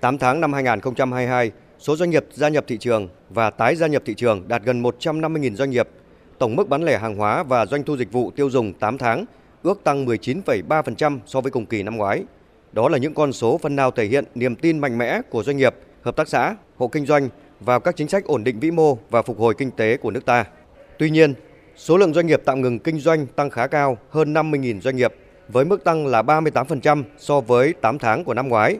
8 tháng năm 2022, số doanh nghiệp gia nhập thị trường và tái gia nhập thị trường đạt gần 150.000 doanh nghiệp. Tổng mức bán lẻ hàng hóa và doanh thu dịch vụ tiêu dùng 8 tháng ước tăng 19,3% so với cùng kỳ năm ngoái. Đó là những con số phần nào thể hiện niềm tin mạnh mẽ của doanh nghiệp, hợp tác xã, hộ kinh doanh vào các chính sách ổn định vĩ mô và phục hồi kinh tế của nước ta. Tuy nhiên, số lượng doanh nghiệp tạm ngừng kinh doanh tăng khá cao, hơn 50.000 doanh nghiệp, với mức tăng là 38% so với 8 tháng của năm ngoái.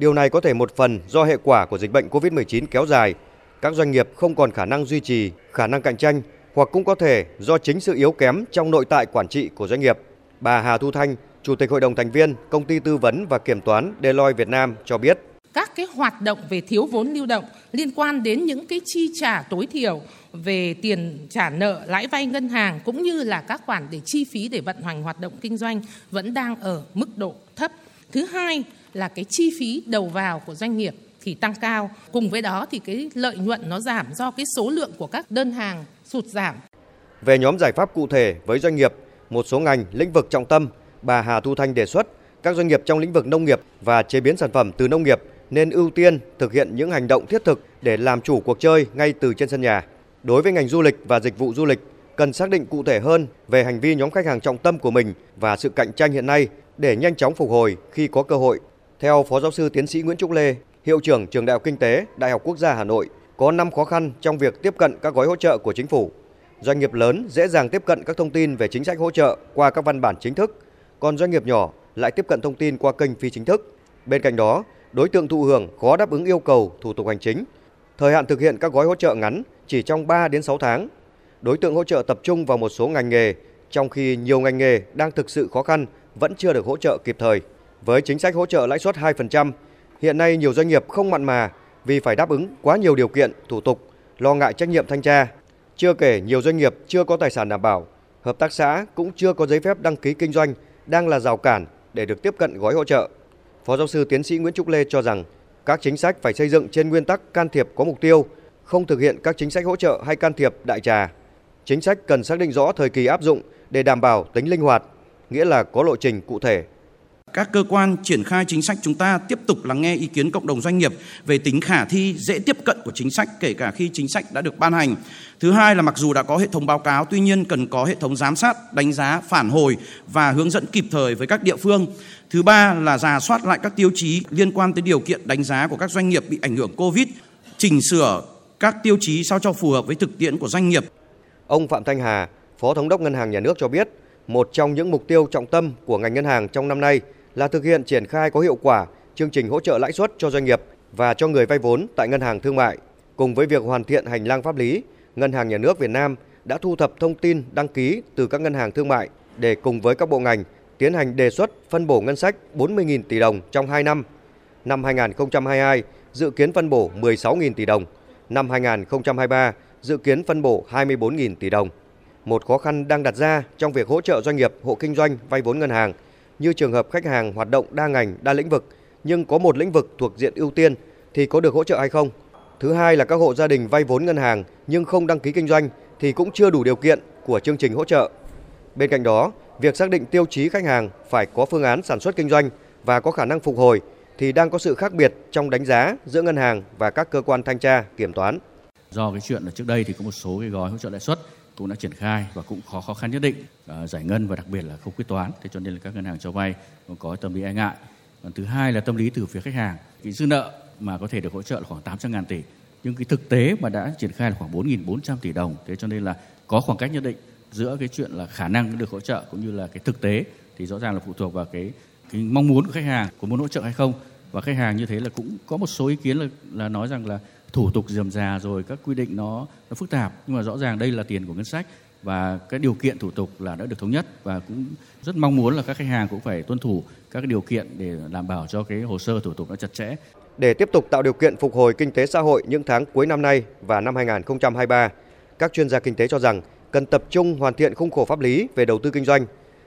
Điều này có thể một phần do hệ quả của dịch bệnh COVID-19 kéo dài, các doanh nghiệp không còn khả năng duy trì khả năng cạnh tranh hoặc cũng có thể do chính sự yếu kém trong nội tại quản trị của doanh nghiệp. Bà Hà Thu Thanh, Chủ tịch Hội đồng thành viên Công ty tư vấn và kiểm toán Deloitte Việt Nam cho biết các cái hoạt động về thiếu vốn lưu động liên quan đến những cái chi trả tối thiểu về tiền trả nợ lãi vay ngân hàng cũng như là các khoản để chi phí để vận hành hoạt động kinh doanh vẫn đang ở mức độ thấp. Thứ hai là cái chi phí đầu vào của doanh nghiệp thì tăng cao. Cùng với đó thì cái lợi nhuận nó giảm do cái số lượng của các đơn hàng sụt giảm. Về nhóm giải pháp cụ thể với doanh nghiệp, một số ngành, lĩnh vực trọng tâm, bà Hà Thu Thanh đề xuất các doanh nghiệp trong lĩnh vực nông nghiệp và chế biến sản phẩm từ nông nghiệp nên ưu tiên thực hiện những hành động thiết thực để làm chủ cuộc chơi ngay từ trên sân nhà. Đối với ngành du lịch và dịch vụ du lịch, cần xác định cụ thể hơn về hành vi nhóm khách hàng trọng tâm của mình và sự cạnh tranh hiện nay để nhanh chóng phục hồi khi có cơ hội. Theo Phó Giáo sư Tiến sĩ Nguyễn Trúc Lê, Hiệu trưởng Trường Đại học Kinh tế, Đại học Quốc gia Hà Nội, có 5 khó khăn trong việc tiếp cận các gói hỗ trợ của chính phủ. Doanh nghiệp lớn dễ dàng tiếp cận các thông tin về chính sách hỗ trợ qua các văn bản chính thức, còn doanh nghiệp nhỏ lại tiếp cận thông tin qua kênh phi chính thức. Bên cạnh đó, đối tượng thụ hưởng khó đáp ứng yêu cầu thủ tục hành chính. Thời hạn thực hiện các gói hỗ trợ ngắn chỉ trong 3 đến 6 tháng. Đối tượng hỗ trợ tập trung vào một số ngành nghề, trong khi nhiều ngành nghề đang thực sự khó khăn vẫn chưa được hỗ trợ kịp thời. Với chính sách hỗ trợ lãi suất 2%, hiện nay nhiều doanh nghiệp không mặn mà vì phải đáp ứng quá nhiều điều kiện, thủ tục, lo ngại trách nhiệm thanh tra. Chưa kể nhiều doanh nghiệp chưa có tài sản đảm bảo, hợp tác xã cũng chưa có giấy phép đăng ký kinh doanh đang là rào cản để được tiếp cận gói hỗ trợ. Phó giáo sư tiến sĩ Nguyễn Trúc Lê cho rằng các chính sách phải xây dựng trên nguyên tắc can thiệp có mục tiêu, không thực hiện các chính sách hỗ trợ hay can thiệp đại trà. Chính sách cần xác định rõ thời kỳ áp dụng để đảm bảo tính linh hoạt, nghĩa là có lộ trình cụ thể. Các cơ quan triển khai chính sách chúng ta tiếp tục lắng nghe ý kiến cộng đồng doanh nghiệp về tính khả thi dễ tiếp cận của chính sách kể cả khi chính sách đã được ban hành. Thứ hai là mặc dù đã có hệ thống báo cáo tuy nhiên cần có hệ thống giám sát đánh giá phản hồi và hướng dẫn kịp thời với các địa phương. Thứ ba là giả soát lại các tiêu chí liên quan tới điều kiện đánh giá của các doanh nghiệp bị ảnh hưởng covid chỉnh sửa các tiêu chí sao cho phù hợp với thực tiễn của doanh nghiệp. Ông phạm thanh hà phó thống đốc ngân hàng nhà nước cho biết một trong những mục tiêu trọng tâm của ngành ngân hàng trong năm nay là thực hiện triển khai có hiệu quả chương trình hỗ trợ lãi suất cho doanh nghiệp và cho người vay vốn tại ngân hàng thương mại. Cùng với việc hoàn thiện hành lang pháp lý, Ngân hàng Nhà nước Việt Nam đã thu thập thông tin đăng ký từ các ngân hàng thương mại để cùng với các bộ ngành tiến hành đề xuất phân bổ ngân sách 40.000 tỷ đồng trong 2 năm. Năm 2022 dự kiến phân bổ 16.000 tỷ đồng, năm 2023 dự kiến phân bổ 24.000 tỷ đồng. Một khó khăn đang đặt ra trong việc hỗ trợ doanh nghiệp, hộ kinh doanh vay vốn ngân hàng như trường hợp khách hàng hoạt động đa ngành, đa lĩnh vực nhưng có một lĩnh vực thuộc diện ưu tiên thì có được hỗ trợ hay không? Thứ hai là các hộ gia đình vay vốn ngân hàng nhưng không đăng ký kinh doanh thì cũng chưa đủ điều kiện của chương trình hỗ trợ. Bên cạnh đó, việc xác định tiêu chí khách hàng phải có phương án sản xuất kinh doanh và có khả năng phục hồi thì đang có sự khác biệt trong đánh giá giữa ngân hàng và các cơ quan thanh tra, kiểm toán. Do cái chuyện là trước đây thì có một số cái gói hỗ trợ lãi suất cũng đã triển khai và cũng khó khó khăn nhất định uh, giải ngân và đặc biệt là không quyết toán. Thế cho nên là các ngân hàng cho vay cũng có tâm lý e ngại. Còn thứ hai là tâm lý từ phía khách hàng. Cái dư nợ mà có thể được hỗ trợ là khoảng 800 ngàn tỷ nhưng cái thực tế mà đã triển khai là khoảng 4.400 tỷ đồng. Thế cho nên là có khoảng cách nhất định giữa cái chuyện là khả năng được hỗ trợ cũng như là cái thực tế thì rõ ràng là phụ thuộc vào cái cái mong muốn của khách hàng có muốn hỗ trợ hay không. Và khách hàng như thế là cũng có một số ý kiến là là nói rằng là thủ tục dườm già rồi các quy định nó nó phức tạp nhưng mà rõ ràng đây là tiền của ngân sách và cái điều kiện thủ tục là đã được thống nhất và cũng rất mong muốn là các khách hàng cũng phải tuân thủ các điều kiện để đảm bảo cho cái hồ sơ thủ tục nó chặt chẽ. Để tiếp tục tạo điều kiện phục hồi kinh tế xã hội những tháng cuối năm nay và năm 2023, các chuyên gia kinh tế cho rằng cần tập trung hoàn thiện khung khổ pháp lý về đầu tư kinh doanh,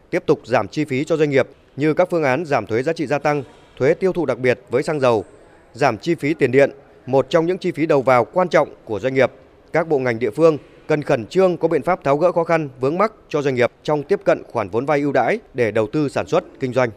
tiếp tục giảm chi phí cho doanh nghiệp như các phương án giảm thuế giá trị gia tăng, thuế tiêu thụ đặc biệt với xăng dầu, giảm chi phí tiền điện, một trong những chi phí đầu vào quan trọng của doanh nghiệp. Các bộ ngành địa phương cần khẩn trương có biện pháp tháo gỡ khó khăn, vướng mắc cho doanh nghiệp trong tiếp cận khoản vốn vay ưu đãi để đầu tư sản xuất, kinh doanh.